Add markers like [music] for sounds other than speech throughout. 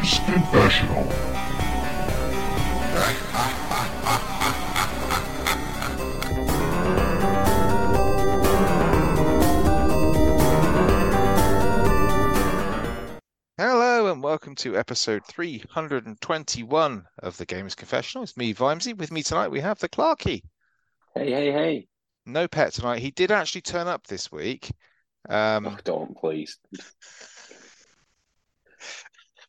Gamer's Confessional. Hello and welcome to episode 321 of the Gamers Confessional. It's me, Vimesy. With me tonight we have the Clarky. Hey, hey, hey. No pet tonight. He did actually turn up this week. Um, Oh, don't please.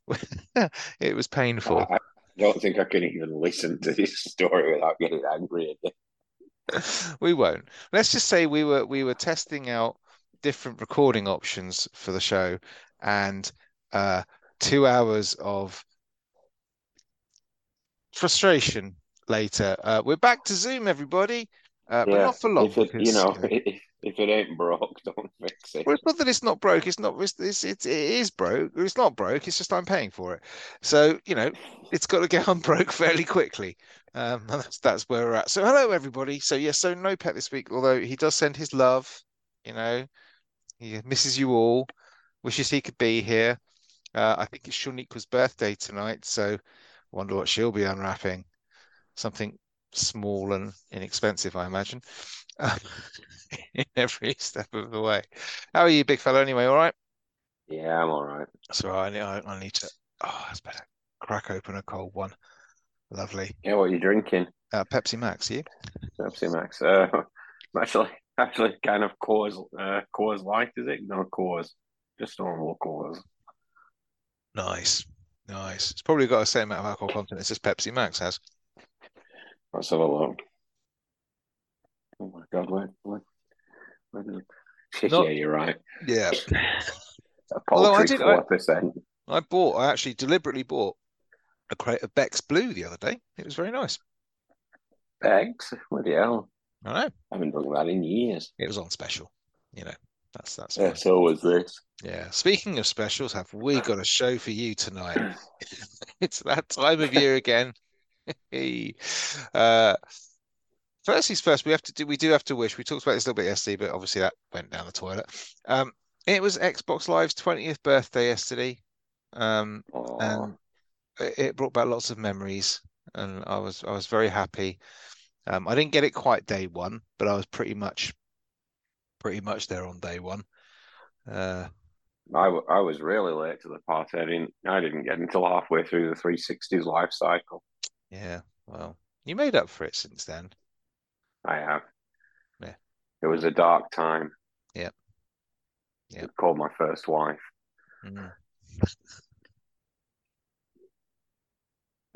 [laughs] it was painful. I don't think I can even listen to this story without getting angry again. [laughs] we won't. Let's just say we were we were testing out different recording options for the show, and uh, two hours of frustration later. Uh, we're back to Zoom, everybody, uh, but Yeah, not for long. If it, you because, know, you know, [laughs] if, if it ain't broke, [laughs] don't fix it. Well, it's not that it's not broke. It's not. It's, it's, it's it is broke. It's not broke. It's just I'm paying for it. So you know, it's got to get [laughs] unbroke fairly quickly. Um, and that's that's where we're at. So hello everybody. So yes, so no pet this week. Although he does send his love. You know, he misses you all. Wishes he could be here. Uh, I think it's Shuniqua's birthday tonight. So wonder what she'll be unwrapping. Something small and inexpensive, I imagine. Um, [laughs] in every step of the way. How are you, big fella? Anyway, all right. Yeah, I'm all right. So I need, I, I need to. Oh, that's better. Crack open a cold one. Lovely. Yeah, what are you drinking? Uh, Pepsi Max, you? Pepsi Max. Uh, [laughs] actually, actually kind of Coors, uh, Coors Light, is it? No, Coors. Just normal Coors. Nice, nice. It's probably got the same amount of alcohol content as this Pepsi Max has. Let's have a look. Oh my God, where, where, where did. [laughs] Not- Yeah, you're right. Yeah. [laughs] A Although I paltry did- I- four percent. I bought. I actually deliberately bought a crate of Beck's Blue the other day. It was very nice. Eggs? What the hell? I know I haven't done that in years. it was on special. You know, that's that's Yeah, so was this. Yeah. Speaking of specials, have we got a show for you tonight? [clears throat] [laughs] it's that time of year again. Hey. uh, first things first, we have to do. We do have to wish. We talked about this a little bit yesterday, but obviously that went down the toilet. Um, it was Xbox Live's twentieth birthday yesterday, um, and it it brought back lots of memories, and I was I was very happy. Um, I didn't get it quite day one, but I was pretty much pretty much there on day one. Uh, I, w- I was really late to the party. I didn't I didn't get until halfway through the 360's life cycle. Yeah, well, you made up for it since then. I have. Yeah. It was a dark time. Yep. Yeah. Called my first wife. Mm.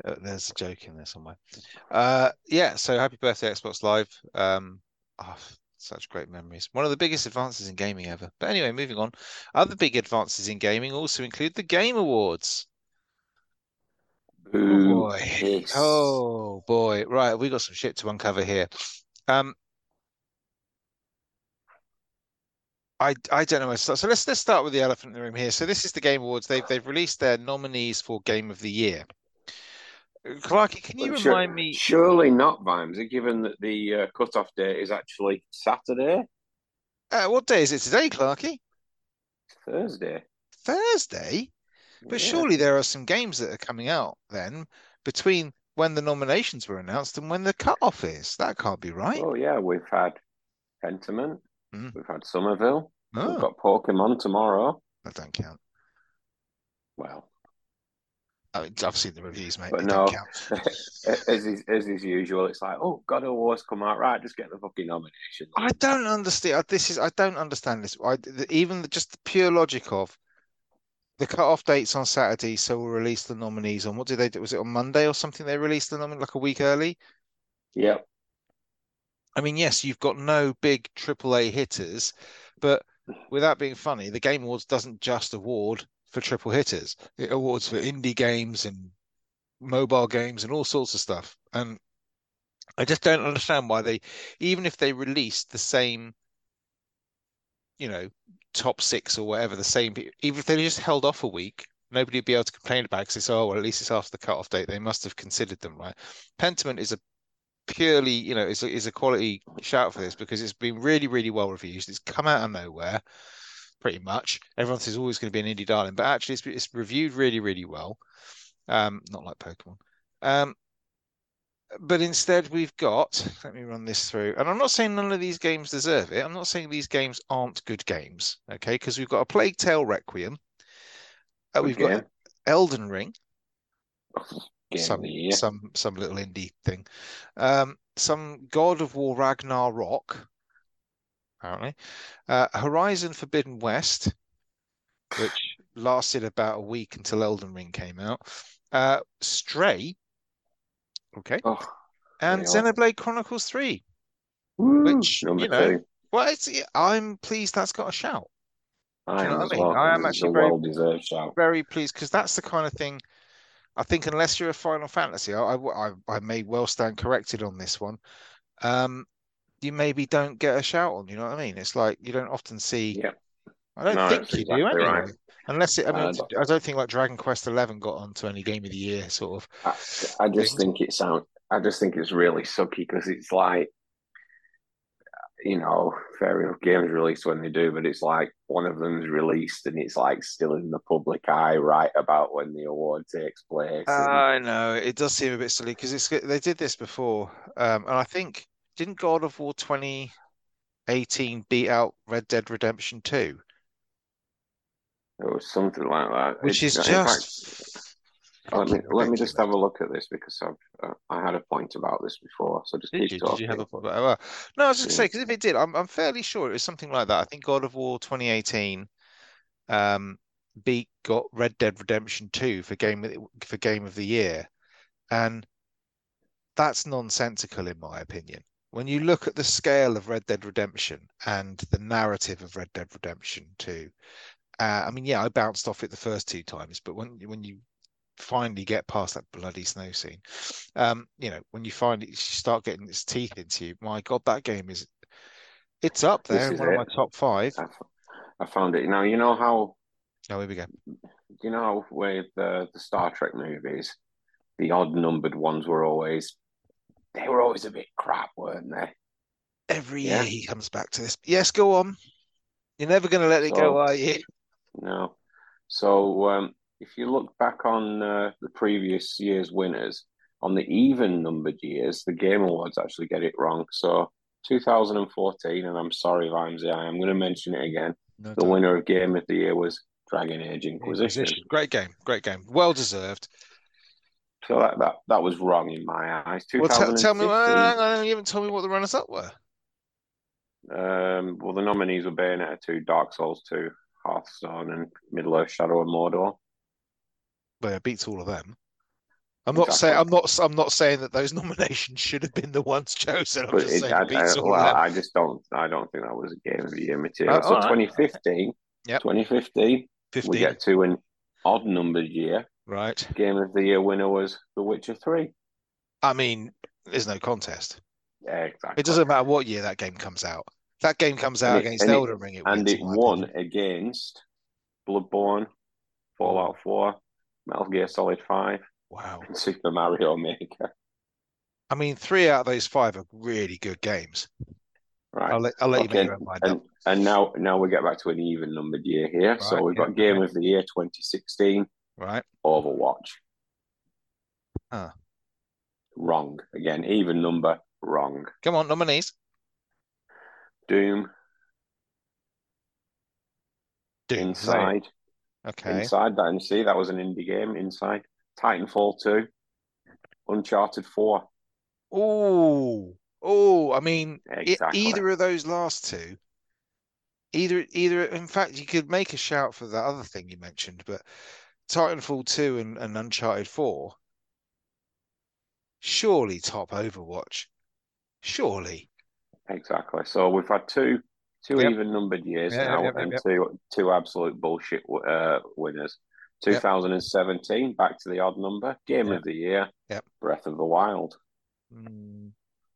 Uh, there's a joke in there somewhere. Uh, yeah, so happy birthday, Xbox Live. Um, oh, such great memories. One of the biggest advances in gaming ever. But anyway, moving on. Other big advances in gaming also include the Game Awards. Oh boy. Piss. Oh boy. Right, we got some shit to uncover here. Um, I I don't know where to start. So let's let's start with the elephant in the room here. So this is the Game Awards. They've they've released their nominees for Game of the Year. Uh, Clarky, can you sure- remind me? Surely not, Vimesy, given that the uh, cut-off date is actually Saturday, Uh, what day is it today, Clarky? Thursday. Thursday. But Yeah. surely there are some games that are coming out then between when the nominations were announced and when the cutoff is. That can't be right. Oh yeah, we've had Pentiment. Mm. We've had Somerville. We've Oh, got Pokemon tomorrow. that don't count. Well, I mean, I've seen the reviews, mate. But They no. [laughs] as is, as is usual, it's like, oh, God of War's come out, right? Just get the fucking nomination. I don't understand. This is I don't understand this. I the, even the, just the pure logic of the cut-off dates on Saturday, so we'll release the nominees on what did they do? Was it on Monday or something? They released the nomin like a week early. Yep. I mean, yes, you've got no big AAA hitters, but without being funny, the Game Awards doesn't just award for triple hitters. It awards for indie games and mobile games and all sorts of stuff. And I just don't understand why they, even if they released the same, you know, top six or whatever, the same, even if they just held off a week, nobody would be able to complain about because it's, oh, well, at least it's after the cutoff date. They must have considered them, right? Pentiment is a purely, you know, is a, is a quality shout for this because it's been really, really well reviewed. It's come out of nowhere. pretty much. Everyone says always going to be an indie darling, but actually it's, it's reviewed really, really well. Um, not like Pokemon. Um, but instead we've got, let me run this through. And I'm not saying none of these games deserve it. I'm not saying these games aren't good games, okay? Because we've got a Plague Tale Requiem. Uh, we've got Elden Ring. some, some some little indie thing. Um, some God of War Ragnarok, apparently. Uh, Horizon Forbidden West, which [sighs] lasted about a week until Elden Ring came out. Uh, Stray, okay, oh, and Xenoblade Chronicles Three, Woo, which you know, two. well, it's I'm pleased that's got a shout. I am, I, mean? well. I am actually very, very pleased because that's the kind of thing. I think unless you're a Final Fantasy, I, I, I may well stand corrected on this one. Um, you maybe don't get a shout on. You know what I mean? It's like you don't often see. Yeah. I don't no, think you exactly do, anyway. Right. Unless it, I mean, uh, I don't think like Dragon Quest Eleven got onto any game of the year sort of. I, I just thing. think it sound. Um, I just think it's really sucky because it's like, you know, fair enough. Games release when they do, but it's like one of them's released and it's like still in the public eye right about when the award takes place. I know it does seem a bit silly because it's they did this before, um, and I think didn't God of War twenty eighteen beat out Red Dead Redemption 2 or something like that. Which it, is just. Fact, let me let me just have a look at this because I've uh, I had a point about this before, so just did keep you, talking. Did you have a point about well, No, I was just yeah. say because if it did, I'm I'm fairly sure it was something like that. I think God of War 2018 um, beat got Red Dead Redemption 2 for game for game of the year, and that's nonsensical in my opinion. When you look at the scale of Red Dead Redemption and the narrative of Red Dead Redemption 2 uh, I mean, yeah, I bounced off it the first two times, but when when you finally get past that bloody snow scene, um, you know, when you finally start getting its teeth into you, my god, that game is it's up there in one it. of my top five. I, I found it. Now you know how. Oh, here we go. You know with the the Star Trek movies, the odd numbered ones were always they were always a bit crap, weren't they? Every yeah. year he comes back to this. Yes, go on. You're never going to let it so, go, are you? No. So um, if you look back on uh, the previous year's winners, on the even numbered years, the Game Awards actually get it wrong. So 2014, and I'm sorry, Vimesy, I am going to mention it again. No the winner of Game of the Year was Dragon Age Inquisition. Inquisition. Great game, great game, well deserved. So that, that that was wrong in my eyes. Well, t- tell me, uh, you haven't told me what the runners up were. Um, well, the nominees were Bayonetta 2, Dark Souls 2, Hearthstone, and Middle Earth: Shadow of Mordor. But it beats all of them. I'm not saying I'm not I'm not saying that those [laughs] nominations should have been the ones chosen. I'm but just it, saying I, beats I, all well, of them. I just don't I don't think that was a game of the year material. Uh, so 2015, yeah, 2015, 15. we get to an odd numbered year. Right. Game of the year winner was The Witcher Three. I mean, there's no contest. Yeah, exactly. It doesn't matter what year that game comes out that game comes out and against it, Elden Ring, it and it won opinion. against Bloodborne, Fallout Four, Metal Gear Solid Five, wow, and Super Mario Maker. I mean, three out of those five are really good games. Right. I'll let, I'll let okay. you make your mind and, up. And now, now we get back to an even numbered year here. Right. So we've yeah. got Game of the Year 2016. Right. Overwatch. Huh. Wrong. Again, even number, wrong. Come on, nominees. Doom. Doom. Inside. Okay. Inside that and see that was an indie game. Inside. Titanfall 2. Uncharted 4. Oh, oh! I mean, exactly. either of those last two, either, either. In fact, you could make a shout for that other thing you mentioned, but Titanfall two and, and Uncharted four, surely top Overwatch, surely. Exactly. So we've had two two yep. even numbered years yeah, now, and two two absolute bullshit uh, winners. 2017, back to the odd number. Game of the year. Yep. Breath of the Wild. Mm.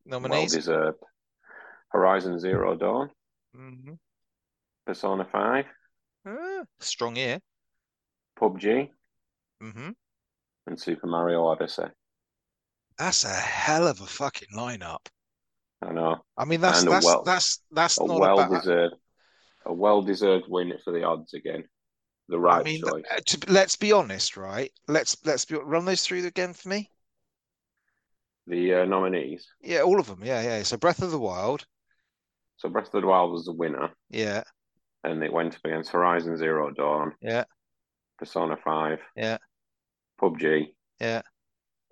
Nominees. Well deserved. Horizon Zero Dawn. Mm-hmm. Persona Five. Uh, strong year. PUBG. Mm-hmm. And Super Mario Odyssey. That's a hell of a fucking lineup. I know. I mean, that's that's well, that's that's not well a bad, deserved. a well-deserved win for the odds again. The right I mean, choice. uh, to, let's be honest, right? Let's let's be run those through again for me. The uh, nominees. Yeah, all of them. Yeah, yeah. So Breath of the Wild. So Breath of the Wild was the winner, Yeah, and it went up against Horizon Zero Dawn, yeah, Persona Five, yeah, PUBG, yeah.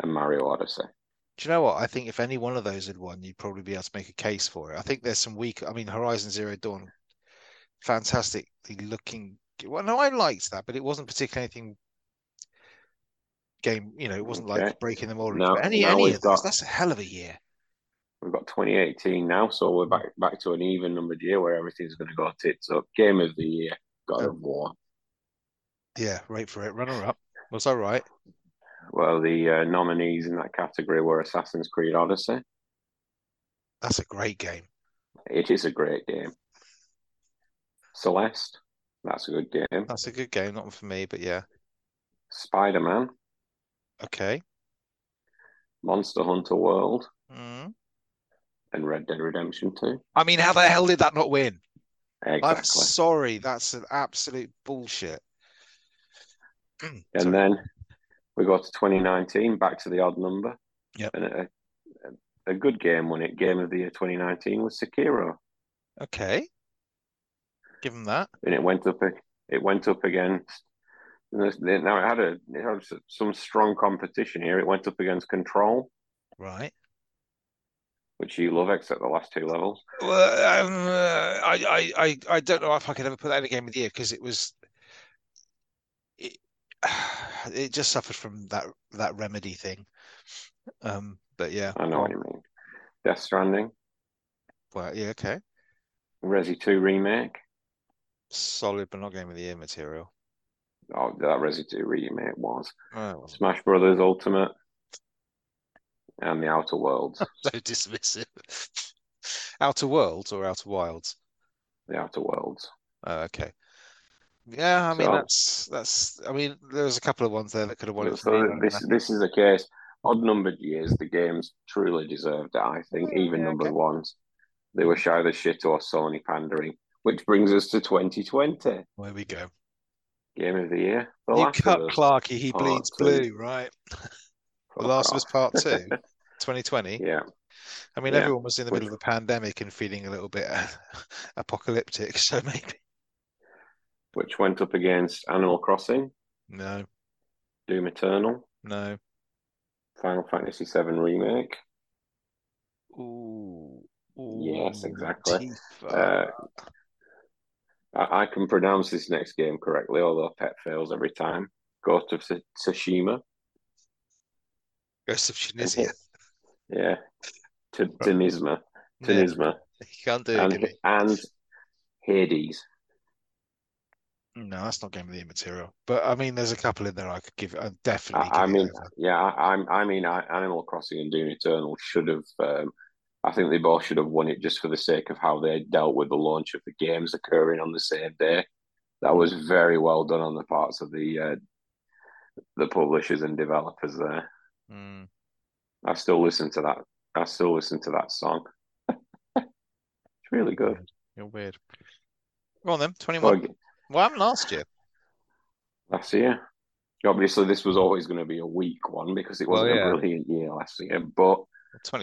and Mario Odyssey. Do you know what? I think if any one of those had won, you'd probably be able to make a case for it. I think there's some weak. I mean, Horizon Zero Dawn, fantastically looking. Well, no, I liked that, but it wasn't particularly anything game. You know, it wasn't Okay. like breaking them all. Now- but any now any we've of those, that's a hell of a year. We've got 2018 now, so we're back back to an even numbered year where everything's going to go tits up. Game of the year, God Oh. of War. Yeah, right for it. Runner up. Was I right? Well, the uh, nominees in that category were Assassin's Creed Odyssey. That's a great game. It is a great game. Celeste, that's a good game. That's a good game. Not for me, but yeah. Spider Man, Okay. Monster Hunter World, Mm. and Red Dead Redemption 2. I mean, how the hell did that not win? I'm Exactly. sorry. That's an absolute bullshit. [clears throat] And Sorry. then we go to 2019, back to the odd number. Yep. And a, a, good game won it. Game of the year 2019 was Sekiro. Okay. Give them that. and it went up. It went up against. Now it had a it had some strong competition here. It went up against Control, Right. which you love, except the last two levels. Well, um, uh, I, I, I, I don't know if I could ever put that in a game of the year because it was, it, [sighs] it just suffered from that that remedy thing. Um, but yeah, I know what you mean. Death Stranding, well, yeah, okay, Resi Two remake. solid, but not game of the year material. Oh, that Resi Two remake was Oh, Smash Brothers Ultimate and the Outer Worlds. [laughs] so dismissive. [laughs] Outer Worlds or Outer Wilds? the Outer Worlds. Oh, okay. Yeah, I mean So- that's that's. I mean, there's a couple of ones there that could have won it for So me. this uh, this is the case. Odd numbered years, the games truly deserved it. I think Yeah, even yeah, numbered okay. ones, they were shy of the shit or Sony pandering. Which brings us to 2020, There we go. game of the year. The You cut of Clarky, he Part bleeds two. blue, right? [laughs] The Last of Us. Part Two, [laughs] 2020. Yeah, I mean, Yeah. everyone was in the Which- middle of a pandemic and feeling a little bit [laughs] apocalyptic, so maybe which went up against Animal Crossing, no, Doom Eternal, no. Final Fantasy VII Remake. Ooh, Yes, exactly. Uh, I, I can pronounce this next game correctly, although Pet fails every time. Ghost of Tsushima. Ghost of Tunisia. [laughs] Yeah. T- Tunisma. Yeah, Tunisma. you can't do it, and, and Hades. No, that's not game of the year material. But I mean, there's a couple in there I could give. I definitely. I, I mean, yeah, I, I'm- I mean, Animal Crossing and Doom Eternal should have. Um, I think they both should have won it just for the sake of how they dealt with the launch of the games occurring on the same day. That was very well done on the parts of the uh, the publishers and developers there. Mm. I still listen to that. I still listen to that song. [laughs] it's really good. You're weird. Go on then, 21. Well, What happened last year? last year, obviously, this was always going to be a weak one because it wasn't yeah. a brilliant year last year. But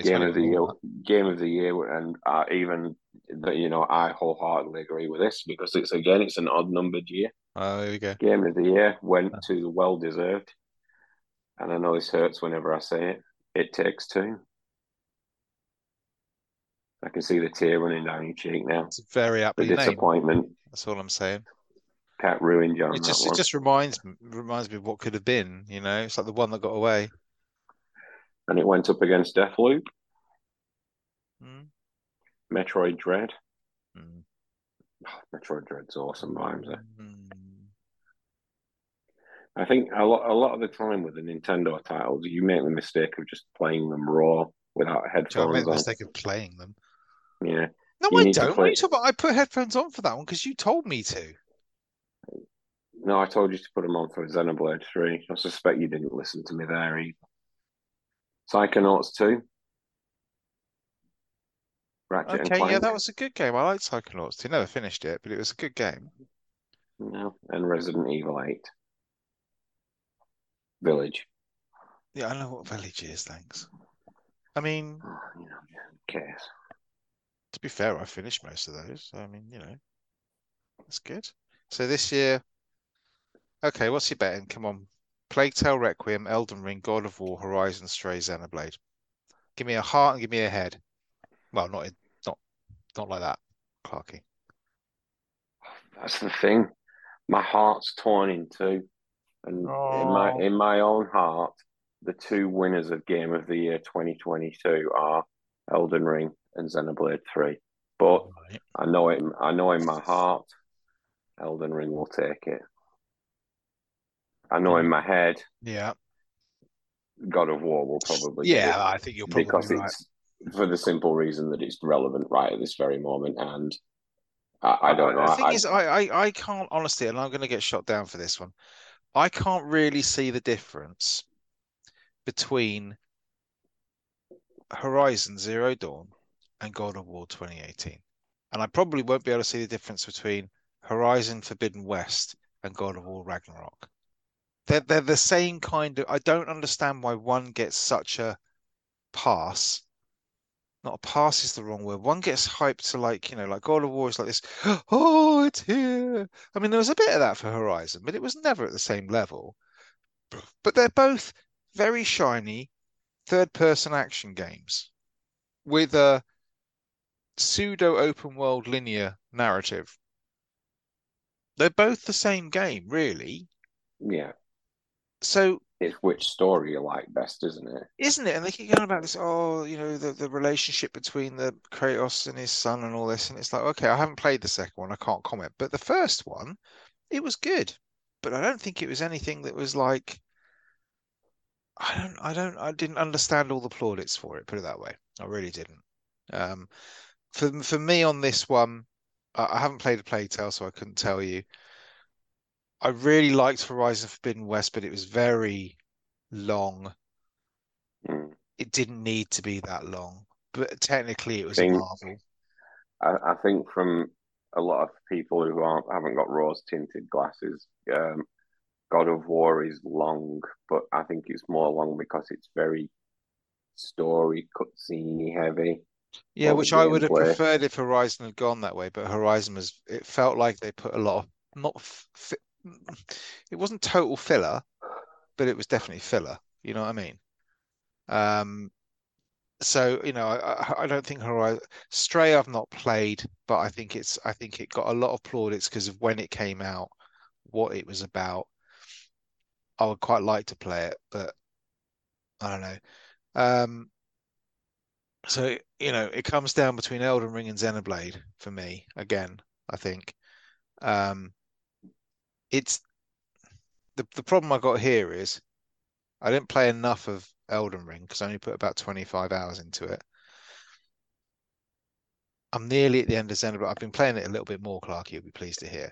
game of the year, game of the year, and uh, even you know, I wholeheartedly agree with this because it's again, it's an odd numbered year. Oh, there we go. Game of the year went to the well deserved, and I know this hurts whenever I say it. It takes two. I can see the tear running down your cheek now. It's very The aptly named. disappointment. That's all I'm saying. Pat ruined you It just it one. just reminds me reminds me of what could have been. You know, it's like the one that got away. And it went up against Deathloop, Mm. Metroid Dread. Mm. Metroid Dread's awesome vibes. eh? Mm. I think a lot, a lot of the time with the Nintendo titles, you make the mistake of just playing them raw without So I headphones made the on. mistake of playing them. Yeah, No, You I don't. Play- you talking about? I put headphones on for that one because you told me to. No, I told you to put them on for Xenoblade Three. I suspect you didn't listen to me there either. Psychonauts Two, Ratchet and Okay, Clank. yeah, that was a good game. I liked Psychonauts 2. Never finished it, but it was a good game. Yeah, and Resident Evil 8. Village. Yeah, I know what Village is, thanks. I mean, Oh, you know, cares? to be fair, I finished most of those. so, I mean, you know, that's good. So this year, okay, what's your betting? Come on. Plague Tale Requiem, Elden Ring, God of War, Horizon, Stray, Xenoblade. Give me a heart and give me a head. Well, not in, not not like that, Clarky. That's the thing. My heart's torn in two. And in my Oh. in my own heart, the two winners of Game of the Year 2022 are Elden Ring and Xenoblade 3. But Right. I know it I know in my heart Elden Ring will take it. I know in my head Yeah. God of War will probably Yeah, I think you're probably because right. it's for the simple reason that it's relevant right at this very moment and I, I don't know. The thing I, is, I, I, I can't honestly, and I'm going to get shot down for this one. I can't really see the difference between Horizon Zero Dawn and God of War 2018. And I probably won't be able to see the difference between Horizon Forbidden West and God of War Ragnarok. They're, they're the same kind of. I don't understand why one gets such a pass. Not a pass is the wrong word. One gets hyped to like, you know, like God of War is like this. [gasps] Oh, it's here. I mean, there was a bit of that for Horizon, but it was never at the same level. But they're both very shiny third person action games with a pseudo open world linear narrative. They're both the same game, really. yeah, So it's which story you like best, isn't it? isn't it? And they keep going about this, oh, you know, the, the relationship between the Kratos and his son and all this. And it's like, okay, I haven't played the second one, I can't comment. But the first one, it was good. But I don't think it was anything that was like I don't I don't I didn't understand all the plaudits for it, put it that way. I really didn't. Um for for me on this one, I, I haven't played a Plague Tale, so I couldn't tell you. I really liked Horizon Forbidden West, but it was very long. Mm. It didn't need to be that long, but technically it was Think- a marvel. I, I think from a lot of people who aren't haven't got rose tinted glasses, um, God of War is long, but I think it's more long because it's very story cutscene heavy. Yeah, which I would have gameplay. preferred if Horizon had gone that way, but Horizon was it felt like they put a lot of not f- [laughs] it wasn't total filler, but it was definitely filler. You know what I mean? Um, so you know, I, I- don't think Horizon Stray I've not played, but I think it's I think it got a lot of plaudits because of when it came out, what it was about. I would quite like to play it, but I don't know. Um, so you know, it comes down between Elden Ring and Xenoblade for me again. I think um, it's the the problem I got here is I didn't play enough of Elden Ring because I only put about 25 hours into it. I'm nearly at the end of Zelda, but I've been playing it a little bit more, Clark. You'll be pleased to hear.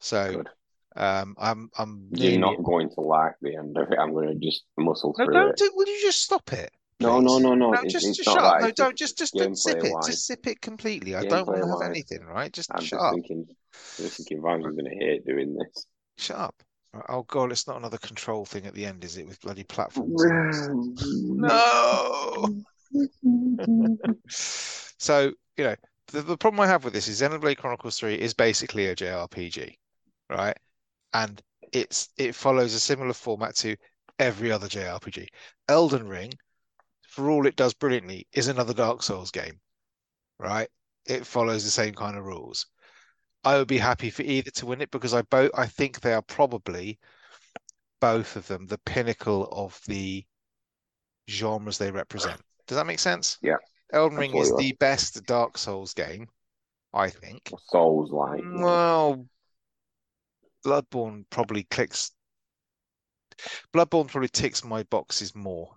So Good. um, I'm I'm You're not going to like the end of it. I'm going to just muscle No, through don't it. do. Will you just stop it? No, no, no, no. No, just, it's just shut up. that. No, don't. just Just, sip it. Just sip it completely. I don't want to have anything, right? Just I'm shut just up. thinking, just thinking, Vibes going to hate doing this. Shut up. Oh God, it's not another control thing at the end, is it? With bloody platforms. No. [laughs] So, you know, the, the problem I have with this is Xenoblade Chronicles 3 is basically a JRPG, right? And it's it follows a similar format to every other JRPG. Elden Ring, for all it does brilliantly, is another Dark Souls game, right? It follows the same kind of rules. I would be happy for either to win it because I both I think they are probably both of them the pinnacle of the genres they represent. Does that make sense? Yeah, Elden Ring is the best Dark Souls game, I think. Souls like. Well, Bloodborne probably clicks. Bloodborne probably ticks my boxes more.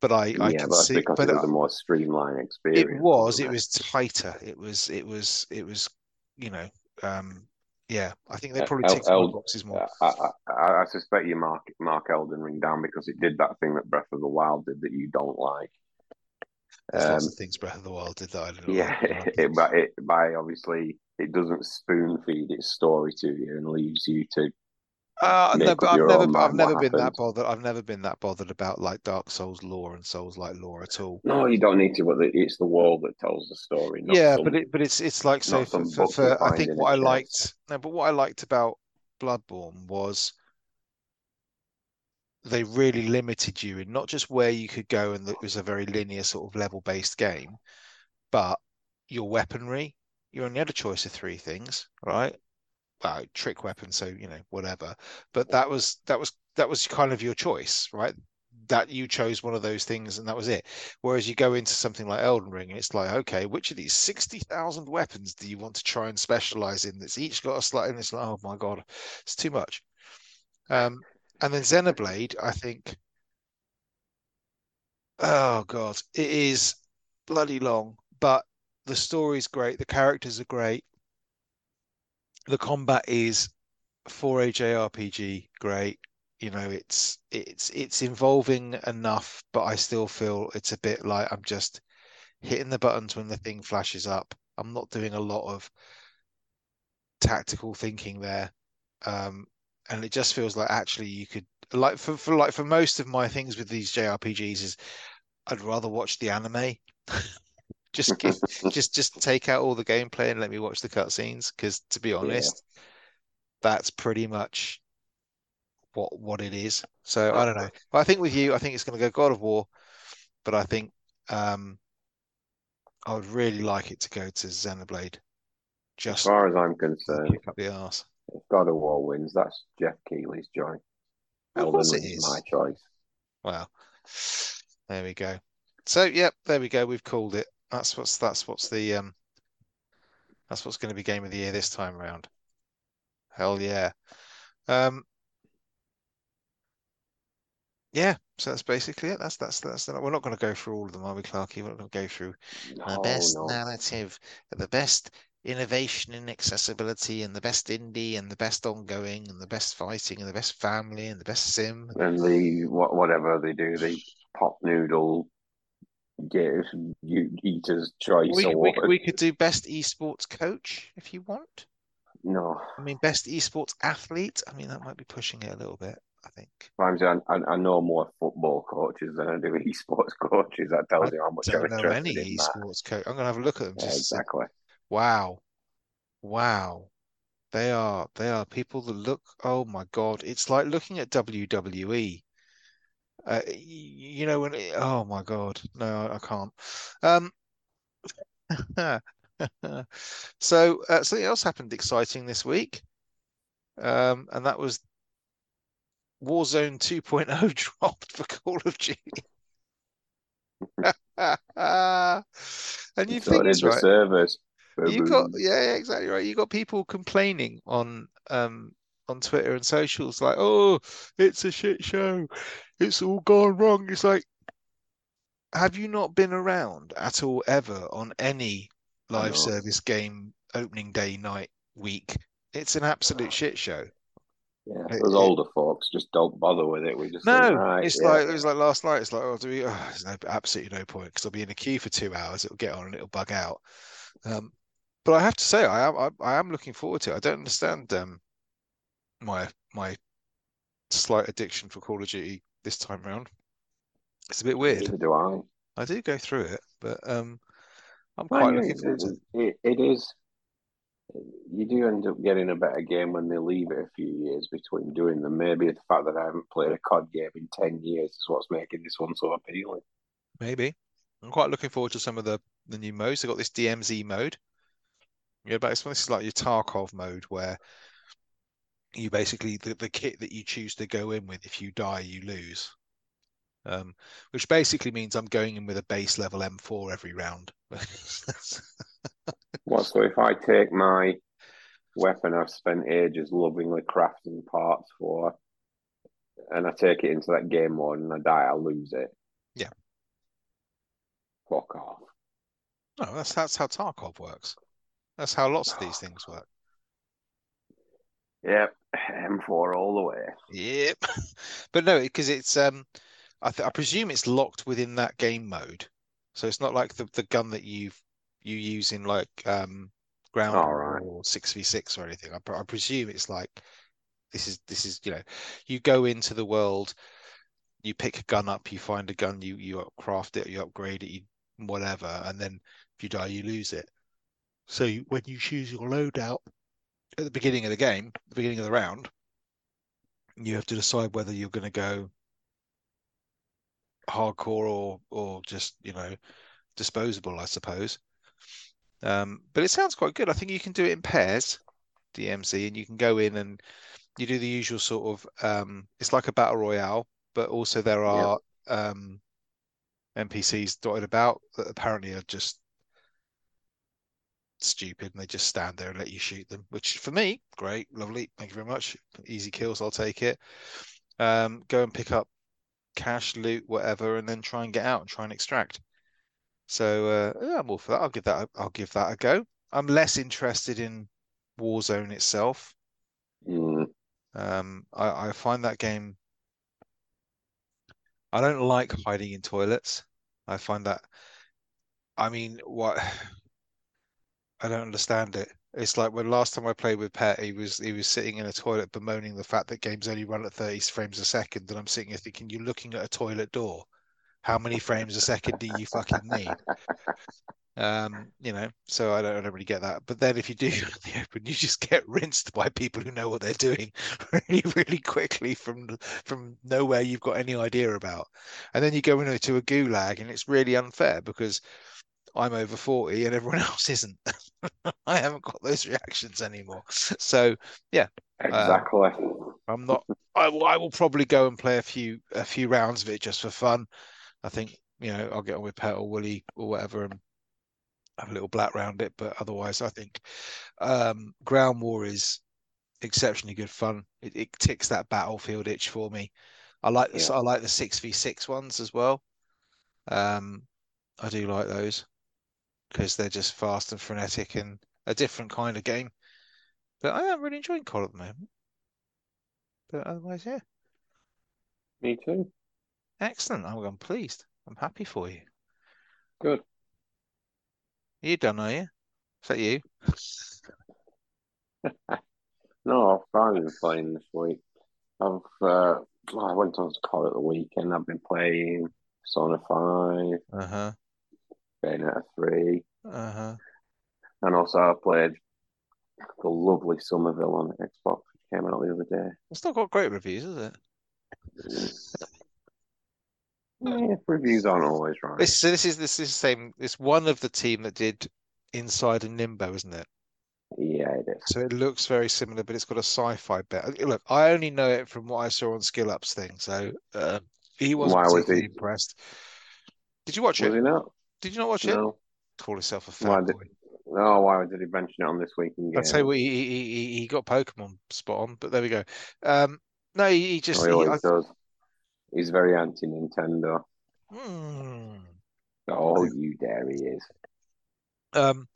But I, I can but see, because but it was a uh, more streamlined experience. it was, it was tighter. It was, it was, it was, you know, um, yeah. I think they Uh, probably El- my El- boxes more. I, I, I, I suspect you mark mark Elden Ring down because it did that thing that Breath of the Wild did that you don't like. There's Um, lots of things Breath of the Wild did that I didn't yeah, like. [laughs] it, by, it, by obviously it doesn't spoon feed its story to you and leaves you to Uh, make no, but I've never, I've never what been that bothered. I've never been that bothered about like Dark Souls lore and Souls like lore at all. No, you don't need to, but it's the world that tells the story. Not yeah, some, but it, but it's it's like so for, for, for I think what I chest. liked no, but what I liked about Bloodborne was they really limited you in not just where you could go and it was a very linear sort of level based game, but your weaponry. You only had a choice of three things, right? Well, trick weapon, so you know whatever. But that was that was that was kind of your choice, right? That you chose one of those things and that was it. Whereas you go into something like Elden Ring and it's like, okay, which of these sixty thousand weapons do you want to try and specialize in? That's each got a slight, and it's like, oh my god, it's too much. Um, and then Xenoblade, I think, oh god, it is bloody long, but the story's great, the characters are great, the combat is 4A JRPG great. You know, it's it's it's involving enough, but I still feel it's a bit like I'm just hitting the buttons when the thing flashes up. I'm not doing a lot of tactical thinking there. Um, and it just feels like actually you could like for, for like for most of my things with these JRPGs is I'd rather watch the anime. [laughs] just give just just take out all the gameplay and let me watch the cutscenes because to be honest, that's pretty much what what it is. So I don't know. But I think with you, I think it's going to go God of War, but I think um, I would really like it to go to Xenoblade. Just As far as I'm concerned, kick up the arse. if God of War wins, that's Geoff Keighley's joint. Of course it is. my choice. Well, there we go. So yep, there we go. We've called it. That's what's that's what's the um that's what's going to be game of the year this time around. Hell yeah. Um yeah, so that's basically it. That's that's that's we're not going to go through all of them, are we, Clarky? We're not going to go through the best no. narrative, the best innovation in accessibility, and the best indie, and the best ongoing, and the best fighting, and the best family, and the best sim. And the what whatever they do, the pop noodle get you eater's choice We, we, we could do best esports coach if you want. No, I mean, best esports athlete. I mean, that might be pushing it a little bit. I think. Ramsey, I, I, I know more football coaches than I do [laughs] esports coaches. That tells you how much I'm interested any in esports coach. I'm gonna have a look at them. Yeah, Just to see- exactly. wow, wow. They are they are people that look. Oh my god, it's like looking at WWE. Uh, you know when? It, oh my god, no, I can't. Um. [laughs] So uh, something else happened exciting this week, um, and that was Warzone 2.0 [laughs] dropped for Call of Duty. [laughs] And you So think it's right. servers. You got yeah, yeah, exactly right. You got people complaining on um on Twitter and socials like, "Oh, it's a shit show. It's all gone wrong." It's like, have you not been around at all ever on any live service game opening day night week? It's an absolute shit show. Yeah, It- those it- older folks just don't bother with it. We just No, think, right, it's yeah. like it was like last night. It's like, oh, do we? Oh, there's no absolutely no point because I'll be in a queue for two hours. It'll get on and it'll bug out. Um, but I have to say, I am I, I am looking forward to it. I don't understand um my my slight addiction for Call of Duty this time round. It's a bit weird. Neither do I. I do go through it, but um, I'm Well, quite yeah, looking forward to it. it, is. You do end up getting a better game when they leave it a few years between doing them. Maybe the fact that I haven't played a COD game in 10 years is what's making this one so appealing. Maybe. I'm quite looking forward to some of the the new modes. They've got this DMZ mode. Yeah, but this one this is like your Tarkov mode where you basically the, the kit that you choose to go in with, if you die, you lose. Um, which basically means I'm going in with a base level M4 every round. [laughs] What, so if I take my weapon I've spent ages lovingly crafting parts for, and I take it into that game mode and I die, I lose it. Yeah. Fuck off. No, that's that's how Tarkov works. That's how lots of these [sighs] things work. Yep, M4 all the way. Yep. [laughs] But no, because it's um I th I presume it's locked within that game mode. So it's not like the, the gun that you you use in like um ground Oh, right. or six v six or anything. I, I presume it's like this is this is you know you go into the world, you pick a gun up, you find a gun, you you craft it, you upgrade it, you whatever, and then if you die, you lose it. So you, when you choose your loadout at the beginning of the game, the beginning of the round, you have to decide whether you're going to go hardcore or or just you know disposable, I suppose. Um, but it sounds quite good. I think you can do it in pairs, DMZ, and you can go in and you do the usual sort of. Um, it's like a battle royale, but also there are um, NPCs dotted about that apparently are just stupid and they just stand there and let you shoot them, which for me, great, lovely. Thank you very much. Easy kills, I'll take it. Um, go and pick up cash, loot, whatever, and then try and get out and try and extract. So uh, yeah, I'm all for that. I'll give that. A, I'll give that a go. I'm less interested in Warzone itself. Mm. Um, I, I find that game. I don't like hiding in toilets. I find that. I mean, what? I don't understand it. It's like when last time I played with Pet, he was he was sitting in a toilet bemoaning the fact that games only run at 30 frames a second, and I'm sitting here thinking, you're looking at a toilet door. How many frames a second do you fucking need? [laughs] Um, you know, so I don't, I don't really get that. But then if you do [laughs] the open, you just get rinsed by people who know what they're doing [laughs] really, really quickly from from nowhere you've got any idea about. And then you go into a gulag, and it's really unfair because I'm over 40 and everyone [laughs] else isn't. [laughs] I haven't got those reactions anymore. [laughs] So yeah, Exactly. I'm not. I will. I will probably go and play a few a few rounds of it just for fun. I think you know I'll get on with Pet or Willie or whatever and have a little black round it. But otherwise, I think um, Ground War is exceptionally good fun. It, it ticks that battlefield itch for me. I like the Yeah. I like the six v six ones as well. Um, I do like those because they're just fast and frenetic and a different kind of game. But I am really enjoying COD at the moment. But otherwise, yeah, Me too. excellent. I'm, I'm pleased. I'm happy for you. Good. You done, are you? Is that you? [laughs] No, I've finally been playing this week. I've uh, I went on to call it the weekend. I've been playing Persona 5, Uh huh. Bayonetta 3, Uh huh. and also I played the lovely Somerville on Xbox, which came out the other day. It's not got great reviews, is it? Yeah, reviews aren't always right. This so this is this is the same. It's one of the team that did Inside and Limbo, isn't it? Yeah, it is. So it looks very similar, but it's got a sci-fi bit. Look, I only know it from what I saw on Skill Up's thing, so uh, he wasn't was he- impressed. Did you watch Was it? he not? Did you not watch it? Call yourself a Why fat did- boy. No, why did he mention it on this week I'd game? what, he, he he he got Pokemon spot on, but there we go. Um, no, he, he just Oh, he always I, does. He's very anti-Nintendo. Hmm. Oh, you dare he is. Um,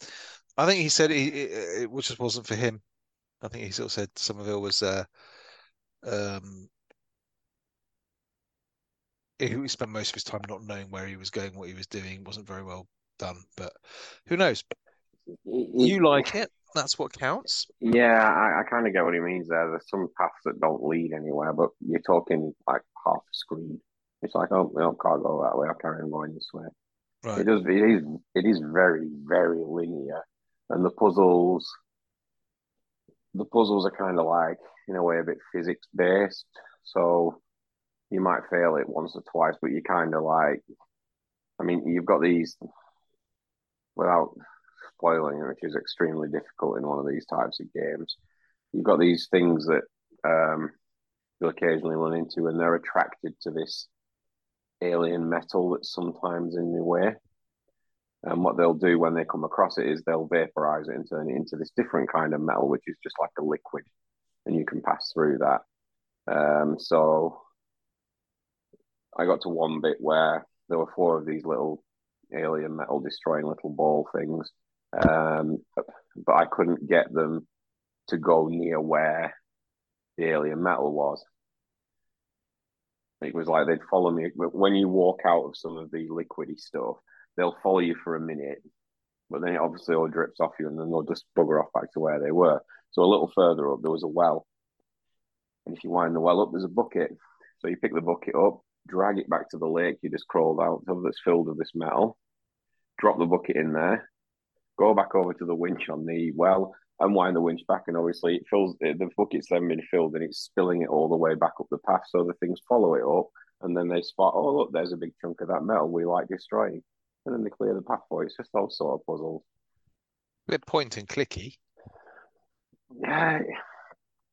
I think he said he, it, it just wasn't for him. I think he sort of said Somerville was uh, um, he spent most of his time not knowing where he was going, what he was doing, wasn't very well done. But who knows? You like it? That's what counts. Yeah, I, I kind of get what he means there. There's some paths that don't lead anywhere, but you're talking like half a screen. It's like, oh, we don't can't go that way. I'll carry on going this way. Right. It does. It is. It is very, very linear, and the puzzles, the puzzles are kind of like, in a way, a bit physics based. So you might fail it once or twice, but you kind of like. I mean, you've got these, without spoiling it, which is extremely difficult in one of these types of games. You've got these things that um, you'll occasionally run into, and they're attracted to this alien metal that's sometimes in the way. And what they'll do when they come across it is they'll vaporize it and turn it into this different kind of metal, which is just like a liquid, and you can pass through that. Um, so I got to one bit where there were four of these little alien metal destroying little ball things, um, but I couldn't get them to go near where the alien metal was. It was like they'd follow me but when you walk out of some of the liquidy stuff. they'll follow you for a minute, but then it obviously all drips off you, and then they'll just bugger off back to where they were. So a little further up, there was a well, and if you wind the well up, there's a bucket. So you pick the bucket up, drag it back to the lake you just crawled out of that's filled with this metal, drop the bucket in there, go back over to the winch on the well, unwind the winch back, and obviously it fills the bucket's then been filled and it's spilling it all the way back up the path. So the things follow it up, and then they spot, oh look, there's a big chunk of that metal we like destroying, and then they clear the path for it. It's just all sort of puzzles. A bit point and clicky. Yeah,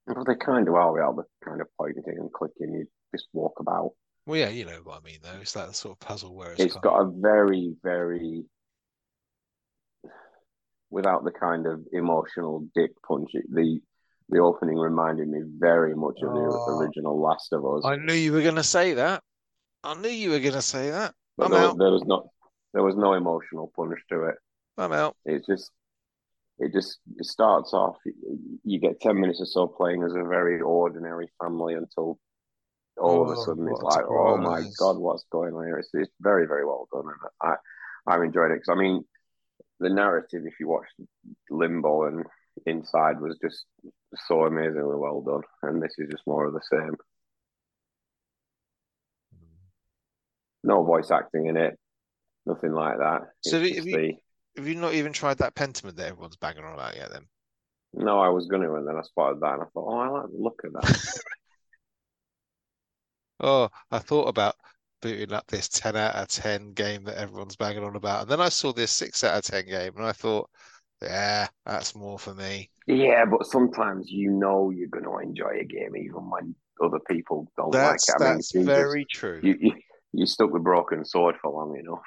well, they kind of are without the kind of pointing and clicking. You just walk about. Well, yeah, you know what I mean, though. It's that sort of puzzle where it's, It's got a very, very without the kind of emotional dick punch. The the opening reminded me very much of the Oh. original Last of Us. I knew you were going to say that. I knew you were going to say that. but I'm there, out. there was not there was no emotional punch to it. I'm out. It's just it just it starts off. You get ten minutes or so playing as a very ordinary family until all of a Oh, sudden it's like, oh my god, what's going on here? It's, it's very very well done, and I I've enjoyed it because I mean the narrative, if you watch Limbo and Inside, was just so amazingly well done, and this is just more of the same. No voice acting in it, nothing like that. So have you- the- Have you not even tried that Pentiment that everyone's banging on about yet? Then No, I was going to, and then I spotted that, and I thought, oh, I like the look of that. [laughs] oh, I thought about booting up this ten out of ten game that everyone's banging on about, and then I saw this six out of ten game, and I thought, yeah, that's more for me. yeah, but sometimes you know you're going to enjoy a game even when other people don't That's like it. I that's very true. you, you you stuck with broken sword for long enough.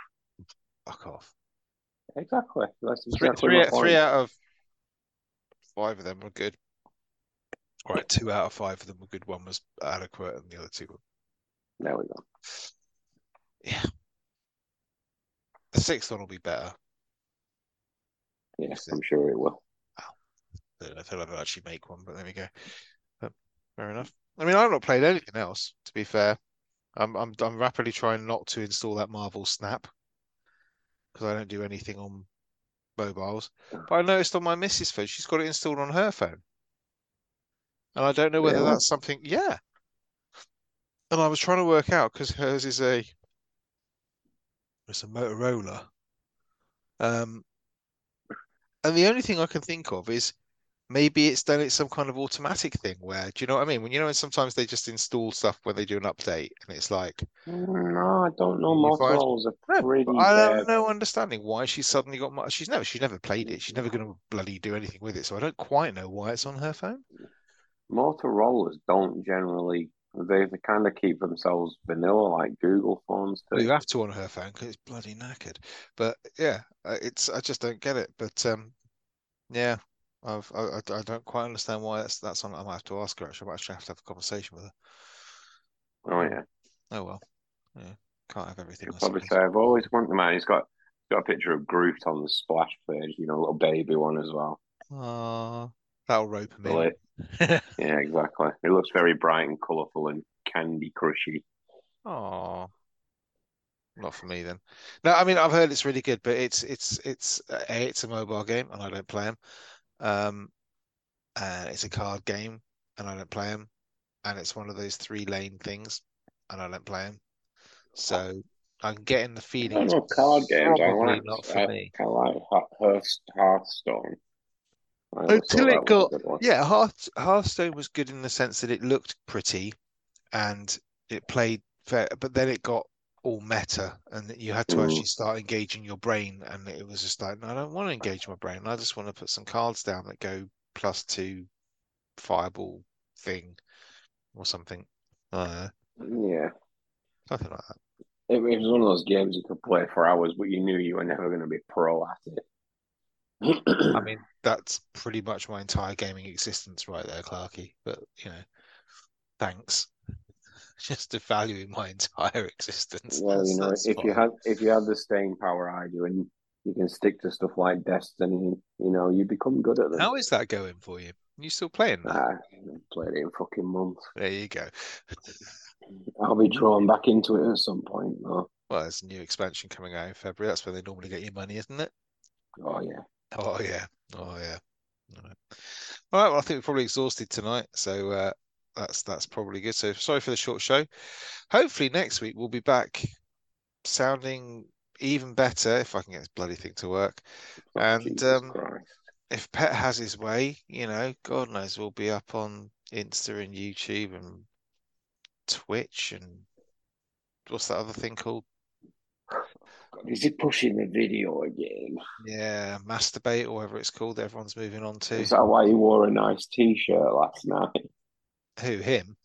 Fuck off. Exactly. That's Three, exactly three, three point. out of five of them were good. All right, two out of five of them were good. One was adequate, and the other two were There we go. yeah. The sixth one will be better. Yeah, I'm sure it will. I don't know if they'll ever actually make one, but there we go. But fair enough. I mean, I've not played anything else, to be fair. I'm I'm I'm rapidly trying not to install that Marvel Snap because I don't do anything on mobiles. But I noticed on my missus' phone, she's got it installed on her phone. And I don't know whether Really? that's something, yeah. And I was trying to work out because hers is a it's a Motorola. Um, and the only thing I can think of is maybe it's done it some kind of automatic thing where, do you know what I mean? When you know, sometimes they just install stuff when they do an update, and it's like, No, I don't know. Motorola's are pretty but I have no understanding why she's suddenly got. mu- She's never, she's never played it. She's never going to bloody do anything with it. So I don't quite know why it's on her phone. Motorolas don't generally. They, they kind of keep themselves vanilla like Google phones Well, you have to on her phone because it's bloody knackered. But yeah, uh, it's I just don't get it. But um, yeah, I've I, I don't quite understand why that's that's on. I might have to ask her. Actually, I might actually have to have a conversation with her. Oh yeah, Oh well, yeah, can't have everything. She'll probably say I've always wanted. Man, he's got got a picture of Groot on the splash page. You know, a little baby one as well. Aw, that'll rope him in. Yeah, exactly. It looks very bright and colourful and candy crushy. Oh, Not for me then. No, I mean I've heard it's really good, but it's it's it's a it's a mobile game and I don't play them. Um, and it's a card game and I don't play them. And it's one of those three lane things and I don't play them. So I'm getting the I feeling don't it's know card games. I like. not for I, me. I like Hearth- Hearth- Hearthstone. Until it that was a got yeah, Hearth Hearthstone was good in the sense that it looked pretty and it played fair, but then it got all meta and you had to Mm. actually start engaging your brain and it was just like, no, I don't want to engage my brain. I just want to put some cards down that go plus two fireball thing or something. Uh, Yeah. something like that. It, it was one of those games you could play for hours, but you knew you were never going to be pro at it. I mean, that's pretty much my entire gaming existence right there, Clarky. But you know, thanks. [laughs] Just devaluing my entire existence. well, That's- you know, if you have if you have the staying power I do, and you can stick to stuff like Destiny, you know, you become good at them. How is that going for you? You still playing that? Played it in fucking months. There you go. [laughs] I'll be drawn back into it at some point, though. Well, there's a new expansion coming out in February. That's where they normally get your money, isn't it? Oh yeah. Oh yeah. Oh yeah. All right. All right. Well, I think we're probably exhausted tonight, so uh, that's that's probably good. So sorry for the short show. Hopefully next week we'll be back sounding even better if I can get this bloody thing to work. Oh, And, um, If Pet has his way, you know, God knows we'll be up on Insta and YouTube and Twitch and what's that other thing called? Is he pushing the video again? Yeah, Masturbate or whatever it's called. Everyone's moving on to. Is that why he wore a nice T-shirt last night? Who him?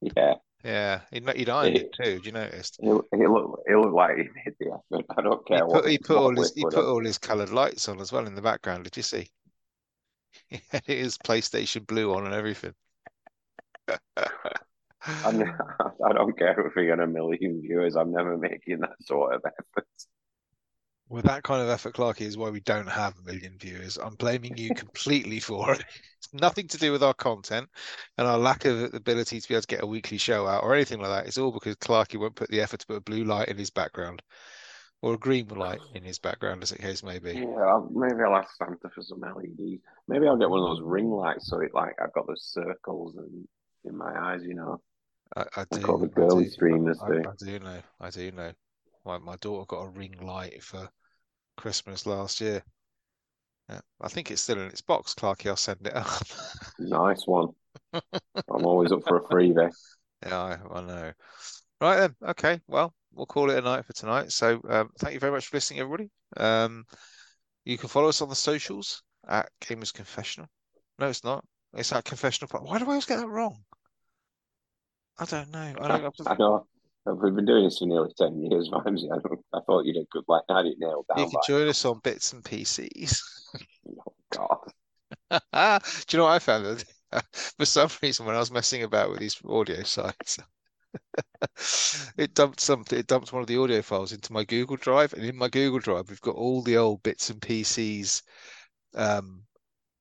Yeah. Yeah, he'd, he'd ironed it too. Did you notice? He, he looked he looked like he made the effort. I don't He care what he put all his he put all his coloured lights on as well in the background. Did you see? He [laughs] had his PlayStation Blue on and everything. I'm, [laughs] I don't care if we get a million viewers. I'm never making that sort of effort. With that kind of effort, Clarky, is why we don't have a million viewers. I'm blaming you [laughs] completely for it. It's nothing to do with our content and our lack of ability to be able to get a weekly show out or anything like that. It's all because Clarky won't put the effort to put a blue light in his background or a green light in his background, as the case may be. Yeah, um, maybe I'll ask Santa for some LEDs. Maybe I'll get one of those ring lights so it like I've got those circles and in my eyes, you know. I, I do. Like all the I girly do. streamers I, do. I do know. I do know. My my daughter got a ring light for Christmas last year. Yeah, I think it's still in its box, Clarky. I'll send it up. [laughs] Nice one. I'm always up for a freebie. [laughs] Yeah, I, I know. Right then. Okay. Well, we'll call it a night for tonight. So, um, thank you very much for listening, everybody. Um, you can follow us on the socials at Gamers Confessional. No, it's not. It's at Confessional. Why do I always get that wrong? I don't know. I don't. I know. We've been doing this for nearly ten years, [laughs] Vimesy. I, I thought you'd have good like I had it nailed You can join us on Bits and PCs. [laughs] oh, God. Do you know what I found? [laughs] For some reason, when I was messing about with these audio sites, it dumped something. It dumped one of the audio files into my Google Drive, and in my Google Drive, we've got all the old bits and pieces, um,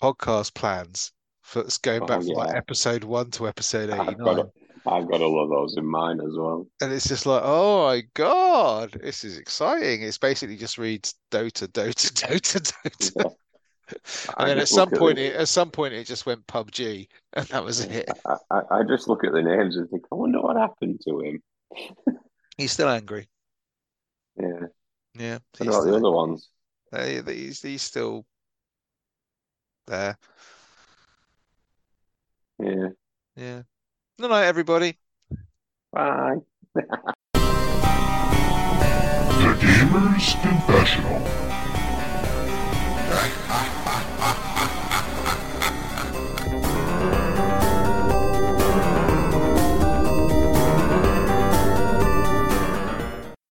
podcast plans for going Oh, back from like episode one to episode eighty-nine, a, I've got all of those in mine as well. and it's just like, oh my god, this is exciting. It's basically just reads Dota, Dota, [laughs] Dota, Dota. I And then at some at point, the- it, at some point, it just went PUBG, and that was it. I, I, I just look at the names and think, I wonder what happened to him. He's still angry. Yeah. Yeah, What about the other ones? uh, he's, he's still there. Yeah. Yeah. Good night, everybody. Bye. the Gamer's Confessional.